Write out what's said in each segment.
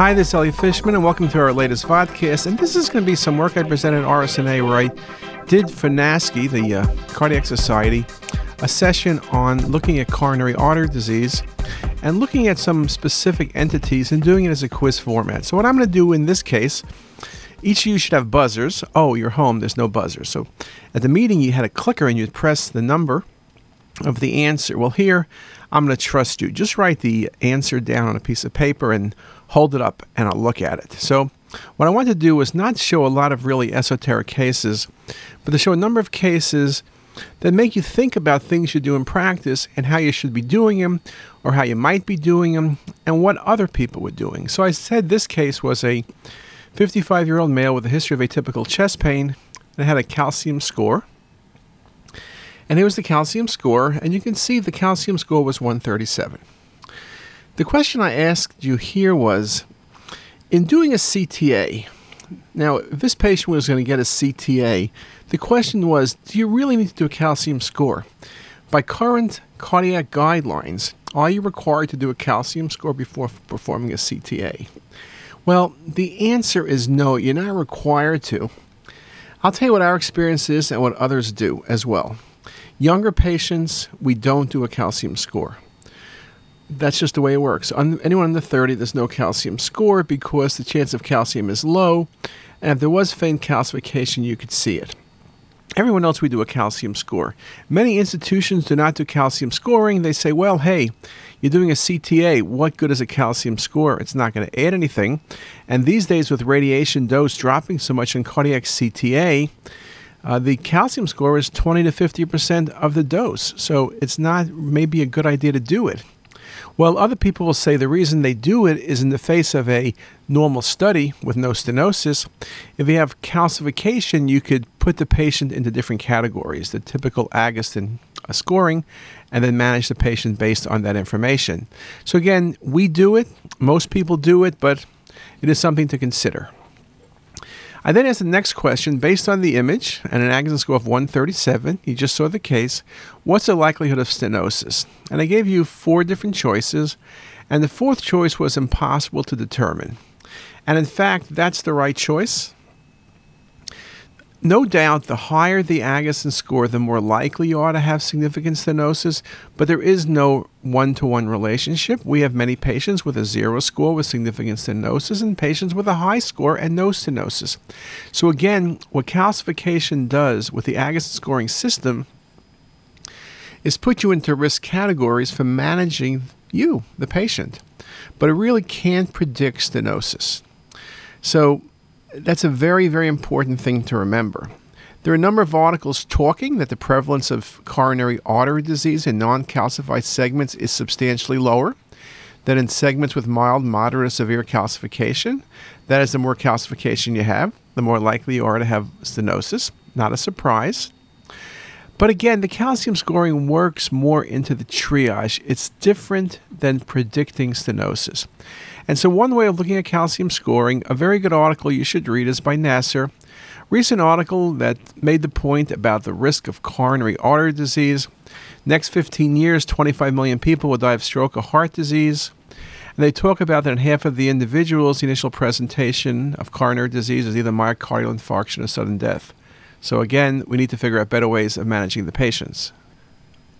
Hi, this is Elliot Fishman, and welcome to our latest podcast. And this is going to be some work I presented at RSNA where I did for NASCI, the uh, Cardiac Society, a session on looking at coronary artery disease and looking at some specific entities and doing it as a quiz format. So, what I'm going to do in this case, each of you should have buzzers. Oh, you're home, there's no buzzer. So, at the meeting, you had a clicker and you'd press the number of the answer. Well, here, I'm going to trust you. Just write the answer down on a piece of paper and hold it up, and I'll look at it. So, what I want to do is not show a lot of really esoteric cases, but to show a number of cases that make you think about things you do in practice and how you should be doing them, or how you might be doing them, and what other people were doing. So, I said this case was a 55 year old male with a history of atypical chest pain and had a calcium score. And here was the calcium score, and you can see the calcium score was 137. The question I asked you here was in doing a CTA, now, this patient was going to get a CTA, the question was do you really need to do a calcium score? By current cardiac guidelines, are you required to do a calcium score before performing a CTA? Well, the answer is no, you're not required to. I'll tell you what our experience is and what others do as well. Younger patients, we don't do a calcium score. That's just the way it works. On anyone under 30, there's no calcium score because the chance of calcium is low, and if there was faint calcification, you could see it. Everyone else, we do a calcium score. Many institutions do not do calcium scoring. They say, well, hey, you're doing a CTA. What good is a calcium score? It's not going to add anything. And these days, with radiation dose dropping so much in cardiac CTA, uh, the calcium score is 20 to 50 percent of the dose, so it's not maybe a good idea to do it. Well, other people will say the reason they do it is in the face of a normal study with no stenosis. If you have calcification, you could put the patient into different categories, the typical Agatston uh, scoring, and then manage the patient based on that information. So, again, we do it, most people do it, but it is something to consider. I then asked the next question based on the image and an Agatston score of 137. You just saw the case. What's the likelihood of stenosis? And I gave you four different choices, and the fourth choice was impossible to determine. And in fact, that's the right choice. No doubt, the higher the Agatston score, the more likely you are to have significant stenosis, but there is no one to one relationship. We have many patients with a zero score with significant stenosis and patients with a high score and no stenosis. So, again, what calcification does with the Agatston scoring system is put you into risk categories for managing you, the patient, but it really can't predict stenosis. So, that's a very, very important thing to remember. There are a number of articles talking that the prevalence of coronary artery disease in non calcified segments is substantially lower than in segments with mild, moderate, or severe calcification. That is, the more calcification you have, the more likely you are to have stenosis. Not a surprise. But again, the calcium scoring works more into the triage. It's different than predicting stenosis. And so, one way of looking at calcium scoring, a very good article you should read is by Nasser. Recent article that made the point about the risk of coronary artery disease. Next 15 years, 25 million people will die of stroke or heart disease. And they talk about that in half of the individuals, the initial presentation of coronary disease is either myocardial infarction or sudden death. So, again, we need to figure out better ways of managing the patients.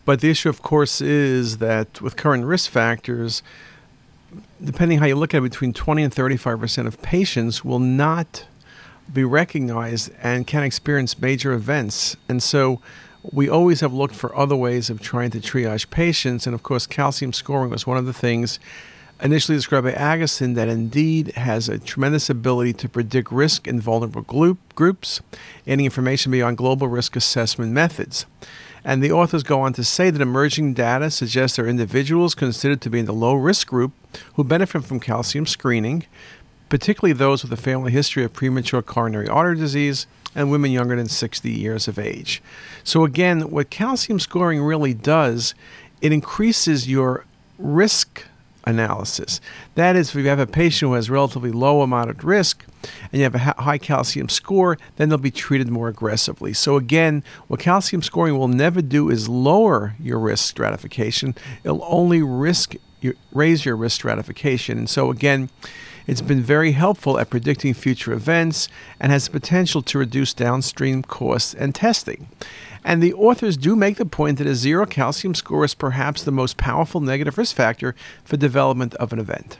But the issue, of course, is that with current risk factors, depending how you look at it, between 20 and 35 percent of patients will not be recognized and can experience major events. And so we always have looked for other ways of trying to triage patients. And of course, calcium scoring was one of the things initially described by Agatston that indeed has a tremendous ability to predict risk in vulnerable group, groups, any information beyond global risk assessment methods. And the authors go on to say that emerging data suggests there are individuals considered to be in the low risk group who benefit from calcium screening, particularly those with a family history of premature coronary artery disease and women younger than 60 years of age. So, again, what calcium scoring really does, it increases your risk analysis. That is, if you have a patient who has relatively low or moderate risk and you have a high calcium score, then they'll be treated more aggressively. So, again, what calcium scoring will never do is lower your risk stratification, it'll only risk raise your risk stratification. And so, again, It's been very helpful at predicting future events and has the potential to reduce downstream costs and testing. And the authors do make the point that a zero calcium score is perhaps the most powerful negative risk factor for development of an event.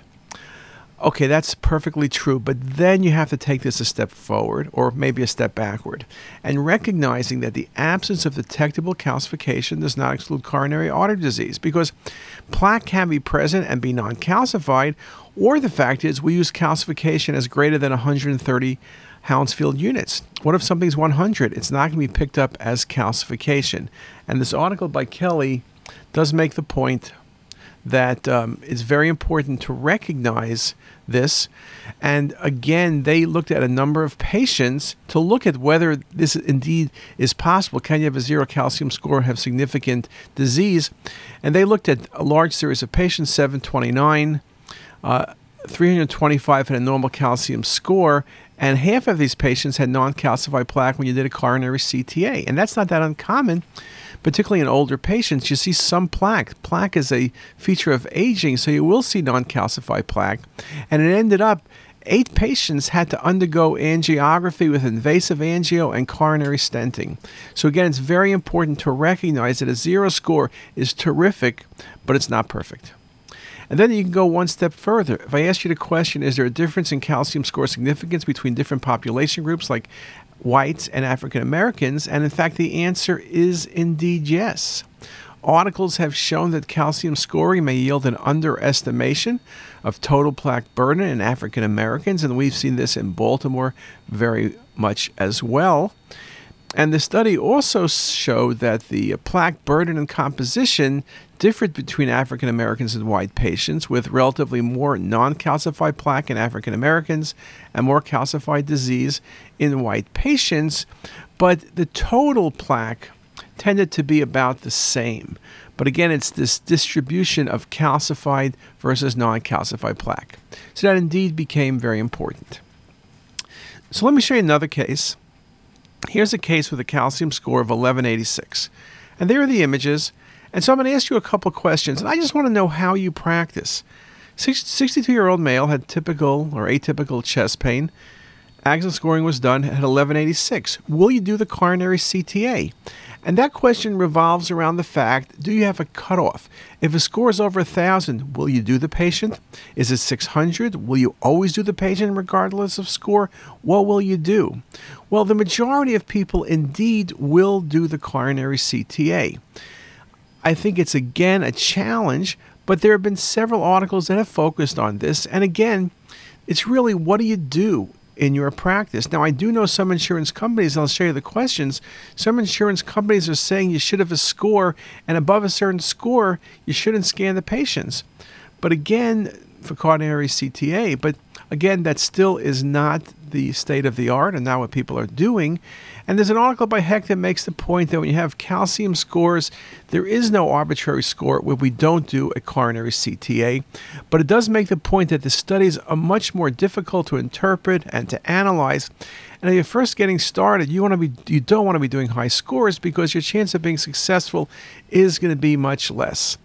Okay, that's perfectly true, but then you have to take this a step forward or maybe a step backward and recognizing that the absence of detectable calcification does not exclude coronary artery disease because plaque can be present and be non calcified, or the fact is we use calcification as greater than 130 Hounsfield units. What if something's 100? It's not going to be picked up as calcification. And this article by Kelly does make the point that um, it's very important to recognize this. And again, they looked at a number of patients to look at whether this indeed is possible. Can you have a zero calcium score, have significant disease? And they looked at a large series of patients, 729. Uh, 325 had a normal calcium score, and half of these patients had non calcified plaque when you did a coronary CTA. And that's not that uncommon particularly in older patients, you see some plaque. Plaque is a feature of aging, so you will see non calcified plaque. And it ended up eight patients had to undergo angiography with invasive angio and coronary stenting. So, again, it's very important to recognize that a zero score is terrific, but it's not perfect. And then you can go one step further. If I ask you the question, is there a difference in calcium score significance between different population groups like whites and African Americans? And in fact, the answer is indeed yes. Articles have shown that calcium scoring may yield an underestimation of total plaque burden in African Americans, and we've seen this in Baltimore very much as well. And the study also showed that the uh, plaque burden and composition differed between African Americans and white patients, with relatively more non calcified plaque in African Americans and more calcified disease in white patients. But the total plaque tended to be about the same. But again, it's this distribution of calcified versus non calcified plaque. So that indeed became very important. So let me show you another case. Here's a case with a calcium score of 1186. And there are the images. And so I'm going to ask you a couple questions. And I just want to know how you practice. 62 year old male had typical or atypical chest pain. Agatston scoring was done at 1186. Will you do the coronary CTA? And that question revolves around the fact do you have a cutoff? If a score is over 1,000, will you do the patient? Is it 600? Will you always do the patient regardless of score? What will you do? Well, the majority of people indeed will do the coronary CTA. I think it's again a challenge, but there have been several articles that have focused on this. And again, it's really what do you do? In your practice. Now, I do know some insurance companies, I'll show you the questions. Some insurance companies are saying you should have a score, and above a certain score, you shouldn't scan the patients. But again, for coronary CTA, but again, that still is not the state of the art and not what people are doing. And there's an article by Heck that makes the point that when you have calcium scores, there is no arbitrary score where we don't do a coronary CTA. But it does make the point that the studies are much more difficult to interpret and to analyze. And if you're first getting started, you want to be you don't want to be doing high scores because your chance of being successful is going to be much less.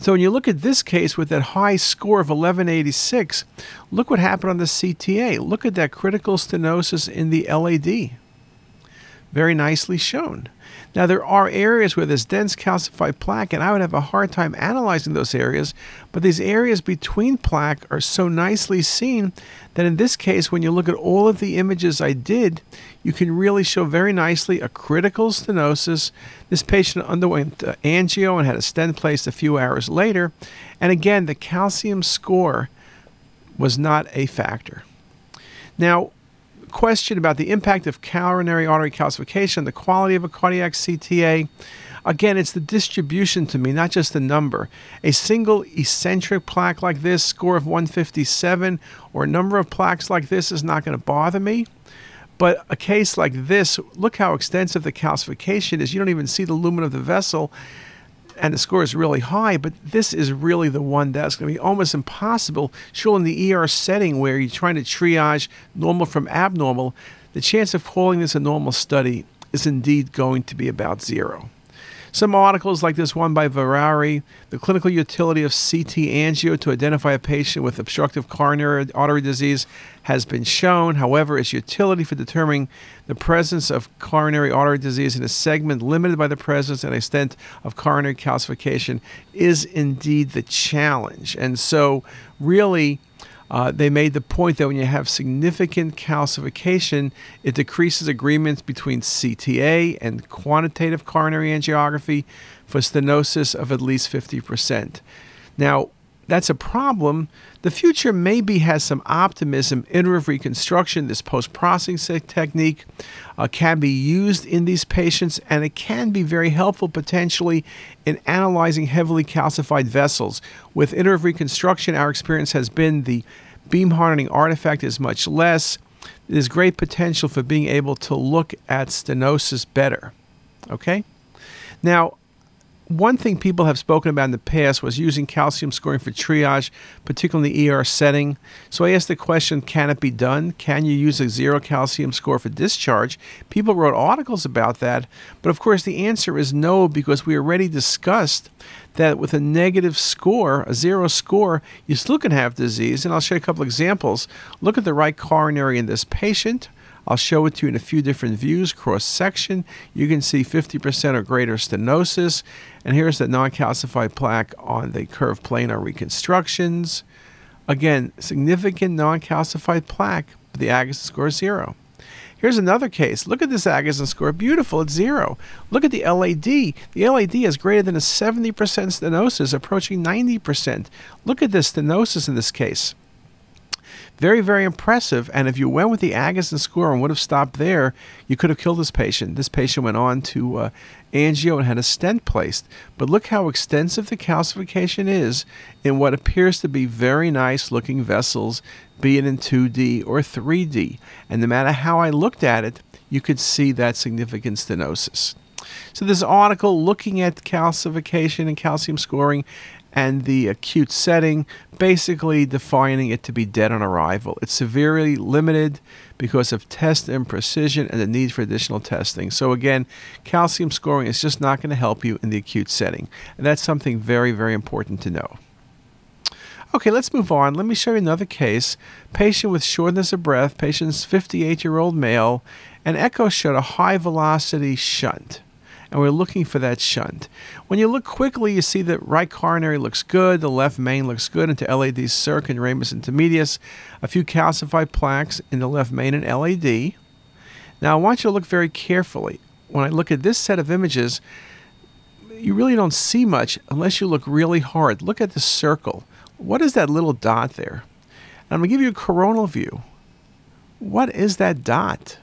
So when you look at this case with that high score of 1186, look what happened on the CTA. Look at that critical stenosis in the LAD. Very nicely shown. Now, there are areas where there's dense calcified plaque, and I would have a hard time analyzing those areas, but these areas between plaque are so nicely seen that in this case, when you look at all of the images I did, you can really show very nicely a critical stenosis. This patient underwent uh, angio and had a stent placed a few hours later. And again, the calcium score was not a factor. Now, question about the impact of coronary artery calcification, the quality of a cardiac CTA. Again, it's the distribution to me, not just the number. A single eccentric plaque like this, score of 157, or a number of plaques like this is not going to bother me. But a case like this, look how extensive the calcification is. You don't even see the lumen of the vessel and the score is really high, but this is really the one that's going to be almost impossible. Sure, in the ER setting where you're trying to triage normal from abnormal, the chance of calling this a normal study is indeed going to be about zero. Some articles, like this one by Vavere, the clinical utility of CT angio to identify a patient with obstructive coronary artery disease has been shown. However, its utility for determining the presence of coronary artery disease in a segment limited by the presence and extent of coronary calcification is indeed the challenge. And so, really, uh, they made the point that when you have significant calcification, it decreases agreements between CTA and quantitative coronary angiography for stenosis of at least 50%. Now, that's a problem. The future maybe has some optimism. Iterative reconstruction, this post processing technique, uh, can be used in these patients, and it can be very helpful potentially in analyzing heavily calcified vessels. With iterative reconstruction, our experience has been the beam hardening artifact is much less. There's great potential for being able to look at stenosis better. Okay? Now, one thing people have spoken about in the past was using calcium scoring for triage, particularly in the ER setting. So I asked the question can it be done? Can you use a zero calcium score for discharge? People wrote articles about that, but of course the answer is no because we already discussed that with a negative score, a zero score, you still can have disease. And I'll show you a couple examples. Look at the right coronary in this patient. I'll show it to you in a few different views, cross section. You can see 50% or greater stenosis. And here's the non calcified plaque on the curved planar reconstructions. Again, significant non calcified plaque, but the Agatston score is zero. Here's another case. Look at this Agatston score. Beautiful. It's zero. Look at the LAD. The LAD is greater than a 70% stenosis, approaching 90%. Look at this stenosis in this case. Very, very impressive. And if you went with the Agatston score and would have stopped there, you could have killed this patient. This patient went on to uh, angio and had a stent placed. But look how extensive the calcification is in what appears to be very nice looking vessels, be it in 2D or 3D. And no matter how I looked at it, you could see that significant stenosis. So, this article looking at calcification and calcium scoring and the acute setting, basically defining it to be dead on arrival. It's severely limited because of test imprecision and the need for additional testing. So, again, calcium scoring is just not going to help you in the acute setting. And that's something very, very important to know. Okay, let's move on. Let me show you another case. Patient with shortness of breath, patient's 58 year old male, and echo showed a high velocity shunt and we're looking for that shunt. When you look quickly, you see that right coronary looks good, the left main looks good into LAD circ and ramus intermedius, a few calcified plaques in the left main and LAD. Now, I want you to look very carefully. When I look at this set of images, you really don't see much unless you look really hard. Look at the circle. What is that little dot there? And I'm going to give you a coronal view. What is that dot?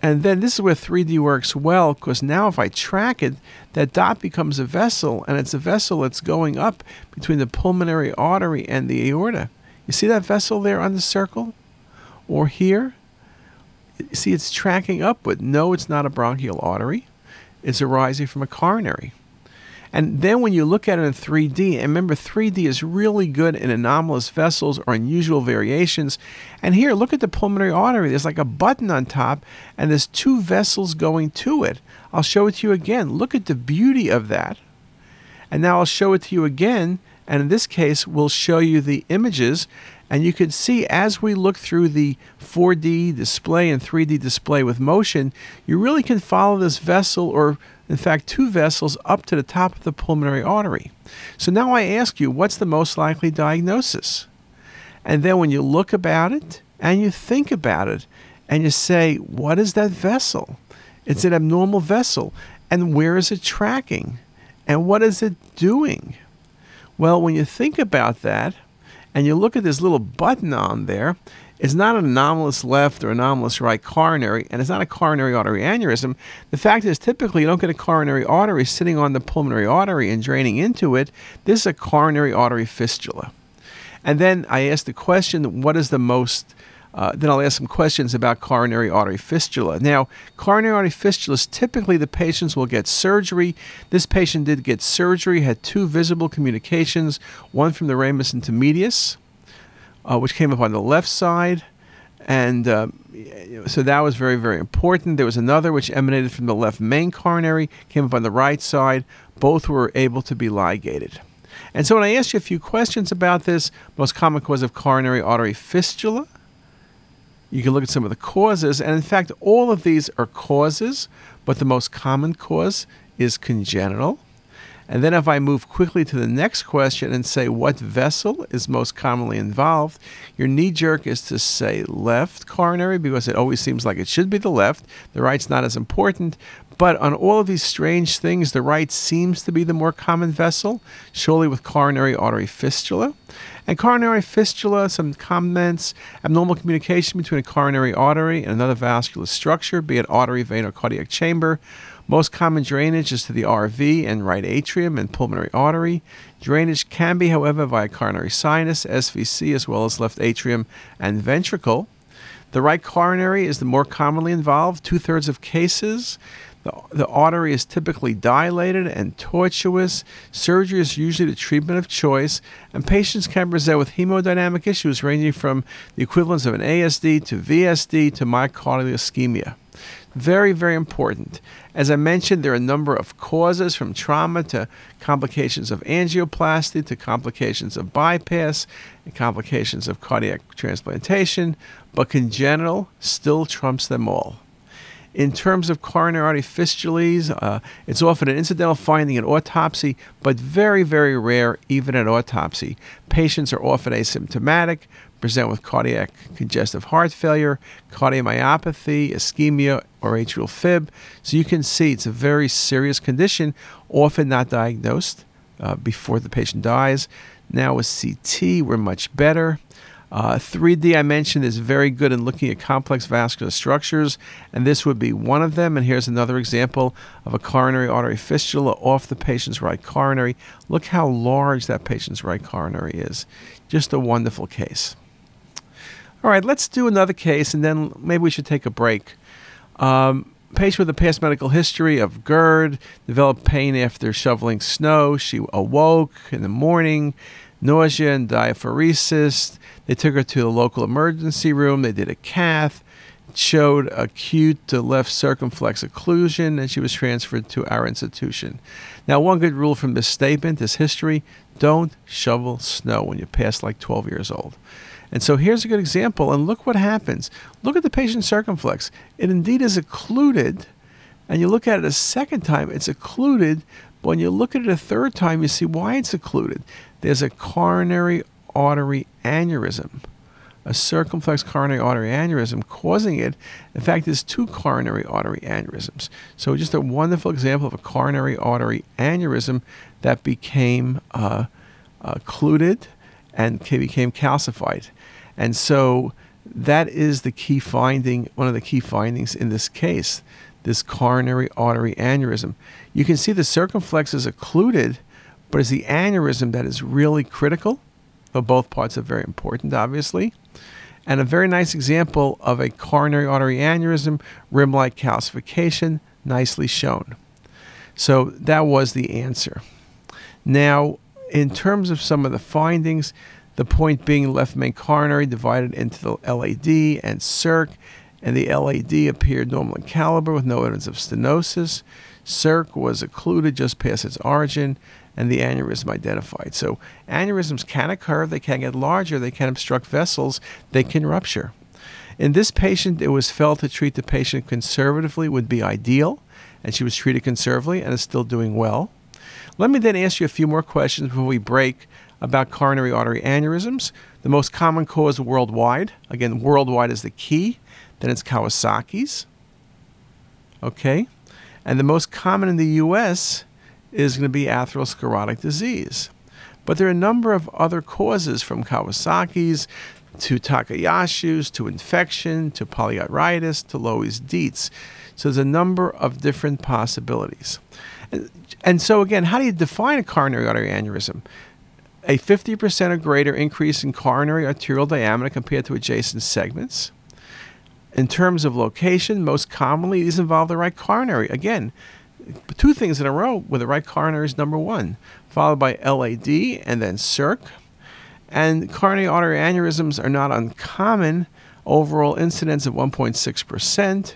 And then this is where 3D works well because now if I track it, that dot becomes a vessel, and it's a vessel that's going up between the pulmonary artery and the aorta. You see that vessel there on the circle? Or here? See, it's tracking upward. No, it's not a bronchial artery, it's arising from a coronary. And then when you look at it in 3D, and remember 3D is really good in anomalous vessels or unusual variations. And here, look at the pulmonary artery. There's like a button on top, and there's two vessels going to it. I'll show it to you again. Look at the beauty of that. And now I'll show it to you again. And in this case, we'll show you the images. And you can see as we look through the 4D display and 3D display with motion, you really can follow this vessel or in fact, two vessels up to the top of the pulmonary artery. So now I ask you, what's the most likely diagnosis? And then when you look about it and you think about it and you say, what is that vessel? It's an abnormal vessel. And where is it tracking? And what is it doing? Well, when you think about that and you look at this little button on there, it's not an anomalous left or anomalous right coronary, and it's not a coronary artery aneurysm. The fact is, typically, you don't get a coronary artery sitting on the pulmonary artery and draining into it. This is a coronary artery fistula. And then I ask the question what is the most uh, then I'll ask some questions about coronary artery fistula. Now, coronary artery fistulas, typically the patients will get surgery. This patient did get surgery, had two visible communications, one from the ramus intermedius, uh, which came up on the left side, And uh, so that was very, very important. There was another which emanated from the left main coronary, came up on the right side. Both were able to be ligated. And so when I asked you a few questions about this, most common cause of coronary artery fistula, you can look at some of the causes. And in fact, all of these are causes, but the most common cause is congenital. And then if I move quickly to the next question and say what vessel is most commonly involved, your knee jerk is to say left coronary because it always seems like it should be the left. The right's not as important. But on all of these strange things, the right seems to be the more common vessel, surely with coronary artery fistula. And coronary fistula, some comments, abnormal communication between a coronary artery and another vascular structure, be it artery, vein, or cardiac chamber. Most common drainage is to the RV and right atrium and pulmonary artery. Drainage can be, however, via coronary sinus, SVC, as well as left atrium and ventricle. The right coronary is the more commonly involved, two thirds of cases. The, the artery is typically dilated and tortuous. Surgery is usually the treatment of choice, and patients can present with hemodynamic issues ranging from the equivalence of an ASD to VSD to myocardial ischemia. Very, very important. As I mentioned, there are a number of causes from trauma to complications of angioplasty to complications of bypass and complications of cardiac transplantation, but congenital still trumps them all. In terms of coronary artery fistulas, uh, it's often an incidental finding in autopsy, but very, very rare even at autopsy. Patients are often asymptomatic, present with cardiac congestive heart failure, cardiomyopathy, ischemia, or atrial fib. So you can see it's a very serious condition, often not diagnosed uh, before the patient dies. Now with CT, we're much better. Uh, 3D, I mentioned, is very good in looking at complex vascular structures, and this would be one of them. And here's another example of a coronary artery fistula off the patient's right coronary. Look how large that patient's right coronary is. Just a wonderful case. All right, let's do another case, and then maybe we should take a break. Um, patient with a past medical history of GERD developed pain after shoveling snow. She awoke in the morning, nausea and diaphoresis. They took her to the local emergency room. They did a cath, showed acute left circumflex occlusion, and she was transferred to our institution. Now, one good rule from this statement, this history, don't shovel snow when you're past like 12 years old. And so here's a good example, and look what happens. Look at the patient circumflex. It indeed is occluded, and you look at it a second time, it's occluded, but when you look at it a third time, you see why it's occluded. There's a coronary artery aneurysm, a circumflex coronary artery aneurysm causing it. In fact, there's two coronary artery aneurysms. So just a wonderful example of a coronary artery aneurysm that became uh, occluded and became calcified. And so that is the key finding, one of the key findings in this case, this coronary artery aneurysm. You can see the circumflex is occluded, but it's the aneurysm that is really critical. Though both parts are very important, obviously. And a very nice example of a coronary artery aneurysm, rim like calcification, nicely shown. So that was the answer. Now, in terms of some of the findings, the point being left main coronary divided into the LAD and circ, and the LAD appeared normal in caliber with no evidence of stenosis. Circ was occluded just past its origin, and the aneurysm identified. So aneurysms can occur, they can get larger, they can obstruct vessels, they can rupture. In this patient, it was felt to treat the patient conservatively would be ideal, and she was treated conservatively and is still doing well. Let me then ask you a few more questions before we break about coronary artery aneurysms. The most common cause worldwide, again, worldwide is the key, then it's Kawasaki's. Okay? And the most common in the US is going to be atherosclerotic disease. But there are a number of other causes from Kawasaki's to Takayasu's to infection to polyarteritis to Loeys Dietz. So there's a number of different possibilities. And, and so, again, how do you define a coronary artery aneurysm? A 50% or greater increase in coronary arterial diameter compared to adjacent segments. In terms of location, most commonly these involve the right coronary. Again, two things in a row with the right coronary is number one, followed by LAD and then circ. And coronary artery aneurysms are not uncommon, Overall incidence of 1.6%.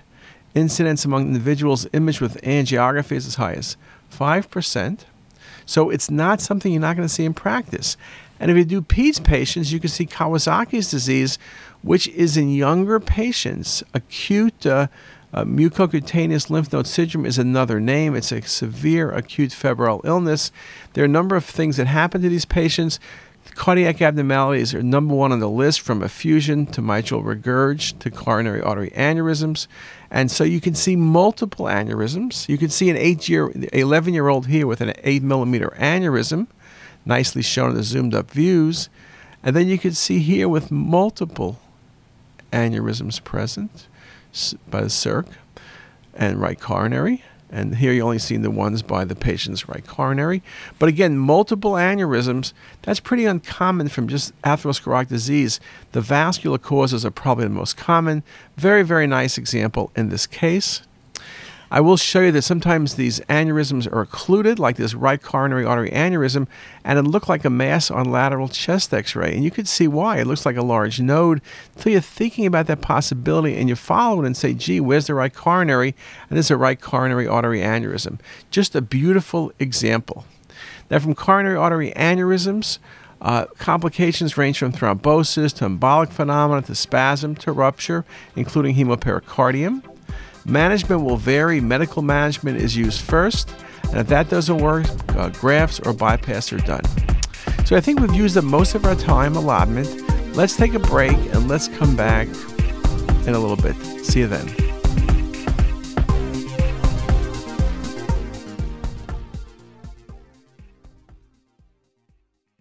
Incidence among individuals imaged with angiography is as high as 5%. So it's not something you're not going to see in practice. And if you do PEDS patients, you can see Kawasaki's disease, which is in younger patients. Acute uh, uh, mucocutaneous lymph node syndrome is another name. It's a severe acute febrile illness. There are a number of things that happen to these patients. Cardiac abnormalities are number one on the list from effusion to mitral regurg to coronary artery aneurysms. And so you can see multiple aneurysms. You can see an eight year, 11 year old here with an 8 millimeter aneurysm nicely shown in the zoomed up views. And then you can see here with multiple aneurysms present by the circ and right coronary. And here you're only seeing the ones by the patient's right coronary. But again, multiple aneurysms, that's pretty uncommon from just atherosclerotic disease. The vascular causes are probably the most common. Very, very nice example in this case. I will show you that sometimes these aneurysms are occluded, like this right coronary artery aneurysm, and it looked like a mass on lateral chest x ray. And you could see why. It looks like a large node So you're thinking about that possibility and you follow it and say, gee, where's the right coronary? And this is a right coronary artery aneurysm. Just a beautiful example. Now, from coronary artery aneurysms, uh, complications range from thrombosis to embolic phenomena to spasm to rupture, including hemopericardium. Management will vary. Medical management is used first, and if that doesn't work, uh, grafts or bypass are done. So I think we've used up most of our time allotment. Let's take a break and let's come back in a little bit. See you then.